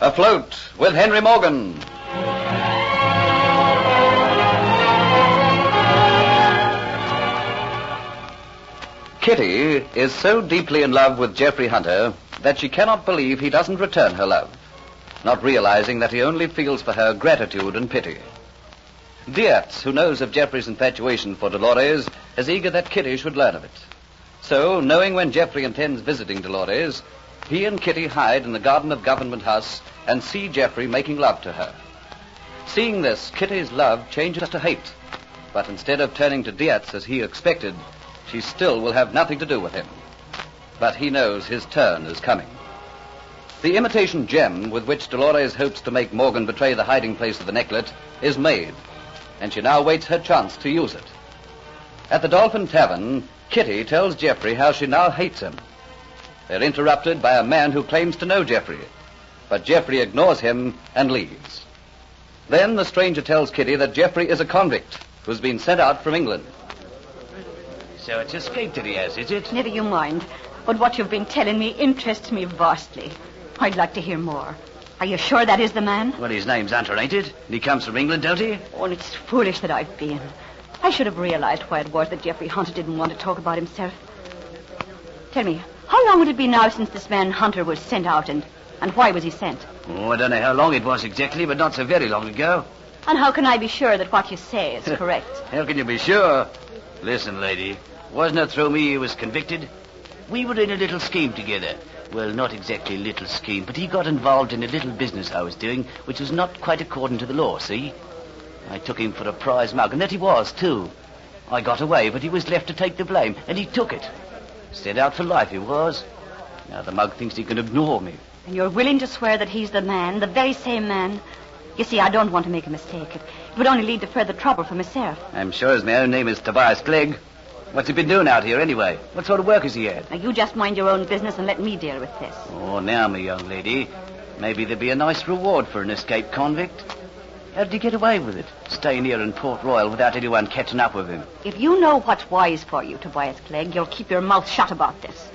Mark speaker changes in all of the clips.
Speaker 1: Afloat with Henry Morgan. Kitty is so deeply in love with Jeffrey Hunter that she cannot believe he doesn't return her love, not realizing that he only feels for her gratitude and pity. Diaz, who knows of Jeffrey's infatuation for Dolores, is eager that Kitty should learn of it. So, knowing when Jeffrey intends visiting Dolores, he and Kitty hide in the garden of Government House and see Jeffrey making love to her. Seeing this, Kitty's love changes to hate. But instead of turning to Diaz as he expected, she still will have nothing to do with him. But he knows his turn is coming. The imitation gem with which Dolores hopes to make Morgan betray the hiding place of the necklet is made, and she now waits her chance to use it. At the Dolphin Tavern, Kitty tells Jeffrey how she now hates him. They're interrupted by a man who claims to know Jeffrey, but Jeffrey ignores him and leaves. Then the stranger tells Kitty that Jeffrey is a convict who's been sent out from England.
Speaker 2: So it's escaped that he has, is it?
Speaker 3: Never you mind. But what you've been telling me interests me vastly. I'd like to hear more. Are you sure that is the man?
Speaker 2: Well, his name's Hunter, ain't it? And he comes from England, don't he?
Speaker 3: Oh, and it's foolish that I've been. I should have realized why it was that Jeffrey Hunter didn't want to talk about himself. Tell me, how long would it be now since this man Hunter was sent out, and, and why was he sent?
Speaker 2: Oh, I don't know how long it was exactly, but not so very long ago.
Speaker 3: And how can I be sure that what you say is correct?
Speaker 2: How can you be sure? Listen, lady, wasn't it through me he was convicted? We were in a little scheme together. Well, not exactly a little scheme, but he got involved in a little business I was doing, which was not quite according to the law, see? I took him for a prize mug, and that he was, too. I got away, but he was left to take the blame, and he took it. Set out for life, he was. Now the mug thinks he can ignore me.
Speaker 3: And you're willing to swear that he's the man, the very same man? You see, I don't want to make a mistake. It, would only lead to further trouble for myself.
Speaker 2: I'm sure as my own name is Tobias Clegg. What's he been doing out here, anyway? What sort of work has he had?
Speaker 3: Now, you just mind your own business and let me deal with this.
Speaker 2: Oh, now, my young lady. Maybe there'd be a nice reward for an escaped convict. How did he get away with it? Staying here in Port Royal without anyone catching up with him.
Speaker 3: If you know what's wise for you, Tobias Clegg, you'll keep your mouth shut about this.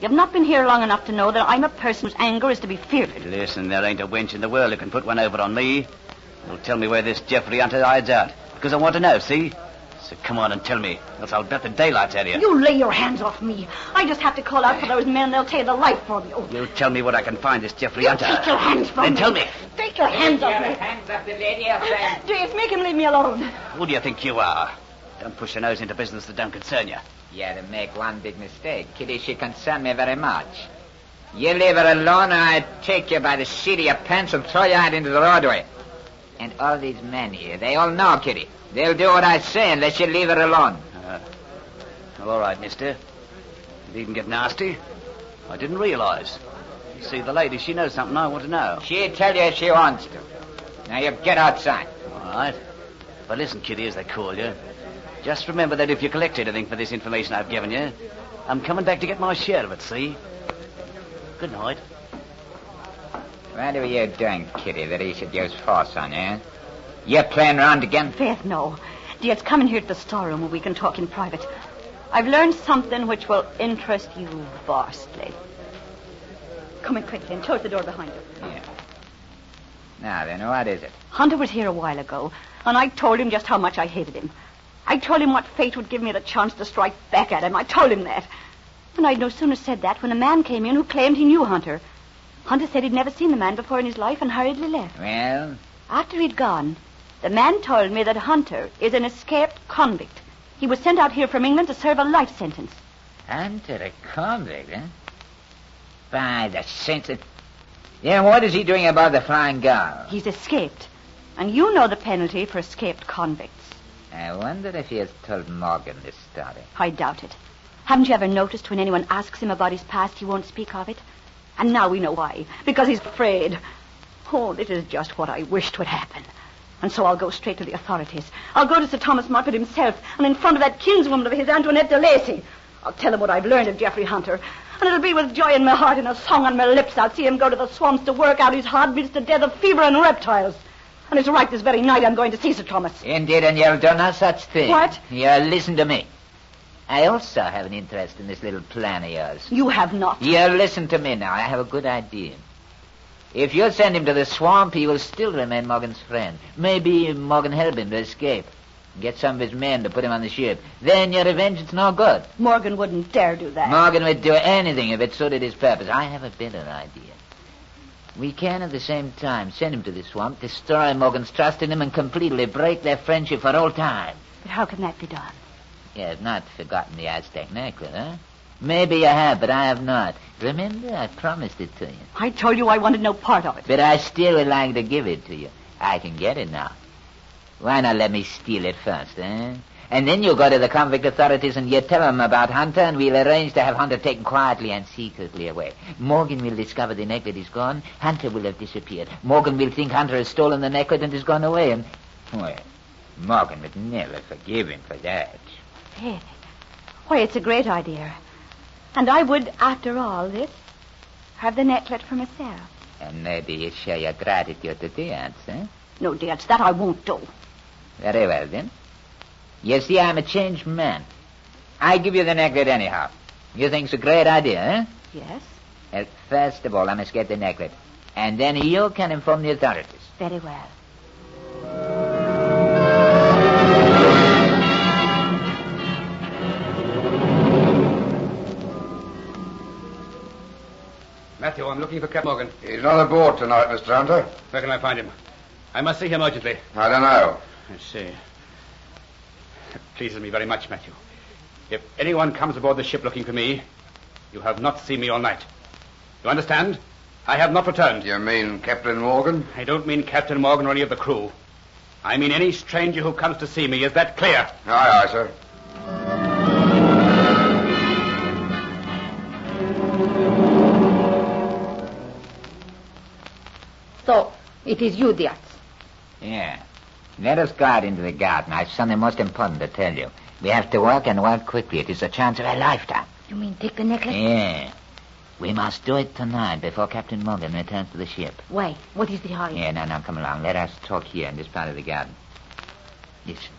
Speaker 3: You've not been here long enough to know that I'm a person whose anger is to be feared.
Speaker 2: Listen, there ain't a wench in the world who can put one over on me. You'll tell me where this Jeffrey Hunter hides out. Because I want to know, see? So come on and tell me, else I'll bet the daylights out of you.
Speaker 3: You lay your hands off me. I just have to call out for those men. They'll take the life from you.
Speaker 2: You tell me what I can find this Jeffrey
Speaker 3: You
Speaker 2: Hunter.
Speaker 3: take your hands from
Speaker 2: Then
Speaker 3: me.
Speaker 2: tell me.
Speaker 3: Take your hands off me.
Speaker 4: hands off the lady, our friend.
Speaker 3: Please, make him leave me alone.
Speaker 2: Who do you think you are? Don't push your nose into business that don't concern you.
Speaker 4: You to make one big mistake. Kitty, she concern me very much. You leave her alone, or I take you by the seat of your pants and throw you out into the roadway. And all these men here, they all know, Kitty. They'll do what I say unless you leave her alone.
Speaker 2: Uh, well, all right, mister. You needn't get nasty. I didn't realize. You see, the lady, she knows something I want to know.
Speaker 4: She'll tell you if she wants to. Now you get outside.
Speaker 2: All right. But listen, Kitty, as they call you. Just remember that if you collect anything for this information I've given you, I'm coming back to get my share of it, see? Good night.
Speaker 4: What are you doing, Kitty, that he should use force on you? eh? You playing around again?
Speaker 3: Faith, no. Dear, come in here to the storeroom where we can talk in private. I've learned something which will interest you vastly. Come in quickly and close the door behind you.
Speaker 4: Yeah. Now then, what is it?
Speaker 3: Hunter was here a while ago, and I told him just how much I hated him. I told him what fate would give me the chance to strike back at him. I told him that. And I'd no sooner said that when a man came in who claimed he knew Hunter. Hunter said he'd never seen the man before in his life and hurriedly left.
Speaker 4: Well,
Speaker 3: After he'd gone, the man told me that Hunter is an escaped convict. He was sent out here from England to serve a life sentence.
Speaker 4: Hunter a convict, eh? By the saints of... Yeah, what is he doing about the Flying Gull?
Speaker 3: He's escaped. And you know the penalty for escaped convicts.
Speaker 4: I wonder if he has told Morgan this story.
Speaker 3: I doubt it. Haven't you ever noticed when anyone asks him about his past, he won't speak of it? And now we know why. Because he's afraid. Oh, this is just what I wished would happen. And so I'll go straight to the authorities. I'll go to Sir Thomas Moffat himself, and in front of that kinswoman of his, Antoinette de Lacy. I'll tell him what I've learned of Jeffrey Hunter. And it'll be with joy in my heart and a song on my lips. I'll see him go to the swamps to work out his hard beats to death of fever and reptiles. And it's right this very night I'm going to see Sir Thomas.
Speaker 4: Indeed, and you'll do no such thing.
Speaker 3: What?
Speaker 4: You'll listen to me. I also have an interest in this little plan of yours.
Speaker 3: You have not.
Speaker 4: Yeah, listen to me now. I have a good idea. If you send him to the swamp, he will still remain Morgan's friend. Maybe Morgan help him to escape. Get some of his men to put him on the ship. Then your revenge is no good.
Speaker 3: Morgan wouldn't dare do that.
Speaker 4: Morgan would do anything if it suited his purpose. I have a better idea. We can, at the same time, send him to the swamp, destroy Morgan's trust in him, and completely break their friendship for all time.
Speaker 3: But how can that be done?
Speaker 4: You have not forgotten the Aztec necklace, huh? Maybe you have, but I have not. Remember, I promised it to you.
Speaker 3: I told you I wanted no part of it.
Speaker 4: But I still would like to give it to you. I can get it now. Why not let me steal it first, eh? And then you go to the convict authorities and you tell them about Hunter, and we'll arrange to have Hunter taken quietly and secretly away. Morgan will discover the necklace is gone. Hunter will have disappeared. Morgan will think Hunter has stolen the necklace and has gone away, and... Well, Morgan would never forgive him for that.
Speaker 3: Why, it's a great idea. And I would, after all this, have the necklet for myself.
Speaker 4: And maybe you show your gratitude to Diaz, eh?
Speaker 3: No, Diaz, that I won't do.
Speaker 4: Very well, then. You see, I'm a changed man. I give you the necklace anyhow. You think it's a great idea, eh?
Speaker 3: Yes,
Speaker 4: Well, first of all, I must get the necklace. And then you can inform the authorities.
Speaker 3: very well.
Speaker 5: Matthew, I'm looking for Captain Morgan.
Speaker 6: He's not aboard tonight, Mr. Hunter.
Speaker 5: Where can I find him? I must see him urgently.
Speaker 6: I don't know.
Speaker 5: I see. It pleases me very much, Matthew. If anyone comes aboard the ship looking for me, you have not seen me all night. You understand? I have not returned.
Speaker 6: You mean Captain Morgan?
Speaker 5: I don't mean Captain Morgan or any of the crew. I mean any stranger who comes to see me. Is that clear?
Speaker 6: Aye, aye, sir.
Speaker 7: So, it is you, Diaz.
Speaker 4: Yeah. Let us go out into the garden. I've something most important to tell you. We have to work and work quickly. It is the chance of a lifetime.
Speaker 7: You mean take the necklace?
Speaker 4: Yeah. We must do it tonight before Captain Morgan returns to the ship.
Speaker 7: Why? What is the hurry?
Speaker 4: Yeah, now, now, come along. Let us talk here in this part of the garden. Listen.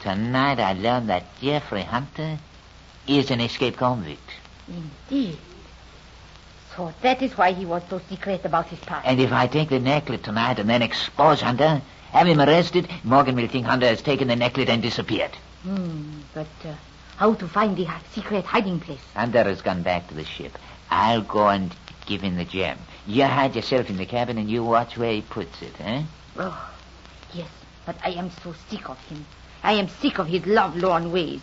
Speaker 4: Tonight I learned that Jeffrey Hunter is an escaped convict.
Speaker 7: Indeed. That is why he was so secret about his past.
Speaker 4: And if I take the necklace tonight and then expose Hunter, have him arrested, Morgan will think Hunter has taken the necklace and disappeared.
Speaker 7: Hmm, but uh, how to find the secret hiding place?
Speaker 4: Hunter has gone back to the ship. I'll go and give him the gem. You hide yourself in the cabin and you watch where he puts it, eh?
Speaker 7: Oh, yes, but I am so sick of him. I am sick of his love-lorn ways.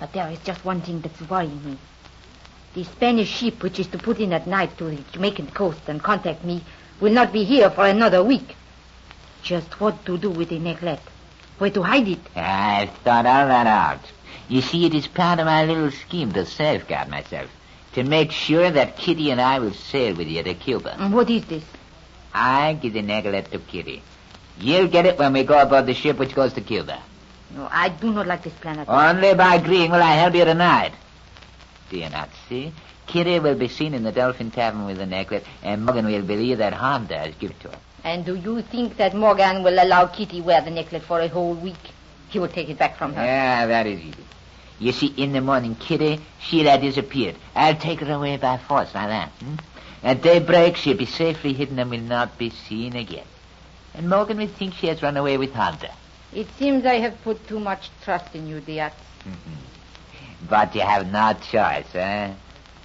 Speaker 7: But there is just one thing that's worrying me. The Spanish ship which is to put in at night to the Jamaican coast and contact me will not be here for another week. Just what to do with the necklace? Where to hide it?
Speaker 4: Ah, I've thought all that out. You see, it is part of my little scheme to safeguard myself. To make sure that Kitty and I will sail with you to Cuba.
Speaker 7: And what is this?
Speaker 4: I give the necklace to Kitty. You'll get it when we go aboard the ship which goes to Cuba.
Speaker 7: No, I do not like this plan at all.
Speaker 4: Only by agreeing will I help you tonight. You not see? Kitty will be seen in the Dolphin Tavern with the necklace, and Morgan will believe that Hunter has given it to her.
Speaker 7: And do you think that Morgan will allow Kitty wear the necklace for a whole week? He will take it back from her.
Speaker 4: Yeah, that is easy. You see, in the morning, Kitty, she'll have disappeared. I'll take her away by force like that. Hmm? At daybreak, she'll be safely hidden and will not be seen again. And Morgan will think she has run away with Hunter.
Speaker 7: It seems I have put too much trust in you, Diaz.
Speaker 4: But you have no choice, eh?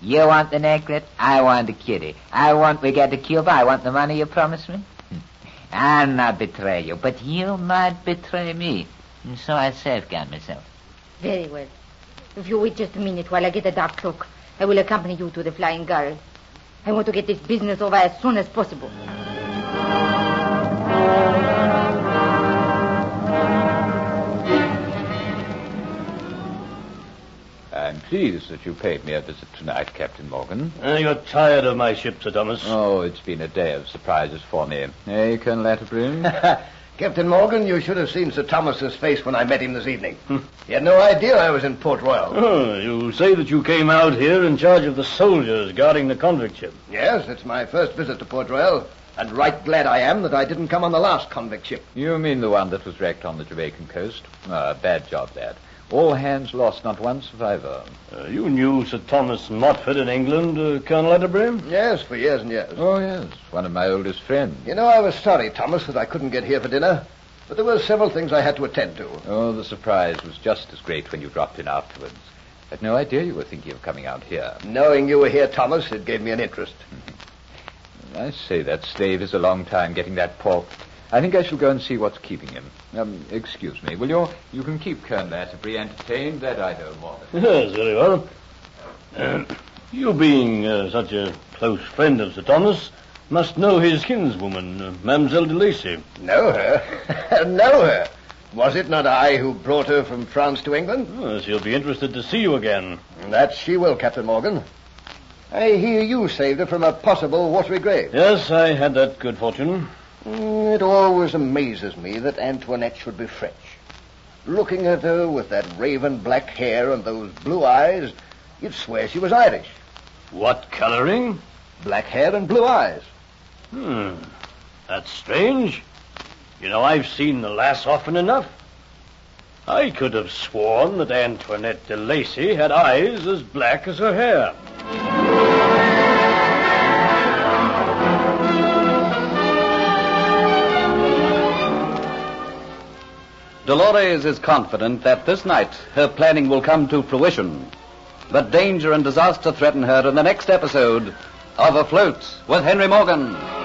Speaker 4: You want the necklace, I want the kitty. I want we get to Cuba, I want the money you promised me. I'll not betray you, but you might betray me. And so I safeguard myself.
Speaker 7: Very well. If you wait just a minute while I get a dark cloak, I will accompany you to the Flying Gull. I want to get this business over as soon as possible.
Speaker 8: Pleased that you paid me a visit tonight, Captain Morgan.
Speaker 9: Uh, you're tired of my ship, Sir Thomas.
Speaker 8: Oh, it's been a day of surprises for me. Eh, Colonel Atterbury?
Speaker 10: Captain Morgan, you should have seen Sir Thomas's face when I met him this evening. he had no idea I was in Port Royal.
Speaker 9: Oh, you say that you came out here in charge of the soldiers guarding the convict ship.
Speaker 10: Yes, it's my first visit to Port Royal, and right glad I am that I didn't come on the last convict ship.
Speaker 8: you mean the one that was wrecked on the Jamaican coast? Ah, bad job, that. All hands lost, not one survivor.
Speaker 9: Uh, you knew Sir Thomas Modyford in England, uh, Colonel Atterbury?
Speaker 10: Yes, for years and years.
Speaker 8: Oh, yes, one of my oldest friends.
Speaker 10: You know, I was sorry, Thomas, that I couldn't get here for dinner. But there were several things I had to attend to.
Speaker 8: Oh, the surprise was just as great when you dropped in afterwards. I had no idea you were thinking of coming out here.
Speaker 10: Knowing you were here, Thomas, it gave me an interest.
Speaker 8: I say, that slave is a long time getting that pork. I think I shall go and see what's keeping him. Um, excuse me, will you? You can keep Colonel Atterbury entertained, that I know more.
Speaker 9: Yes, very well. Uh, you being uh, such a close friend of Sir Thomas must know his kinswoman, uh, Mademoiselle de Lacy.
Speaker 10: Know her? know her? Was it not I who brought her from France to England?
Speaker 9: Oh, she'll be interested to see you again.
Speaker 10: That she will, Captain Morgan. I hear you saved her from a possible watery grave.
Speaker 9: Yes, I had that good fortune.
Speaker 10: Mm, It always amazes me that Antoinette should be French. Looking at her with that raven black hair and those blue eyes, you'd swear she was Irish.
Speaker 9: What coloring?
Speaker 10: Black hair and blue eyes.
Speaker 9: Hmm. That's strange. You know, I've seen the lass often enough. I could have sworn that Antoinette de Lacy had eyes as black as her hair.
Speaker 1: Dolores is confident that this night her planning will come to fruition. But danger and disaster threaten her in the next episode of Afloat with Henry Morgan.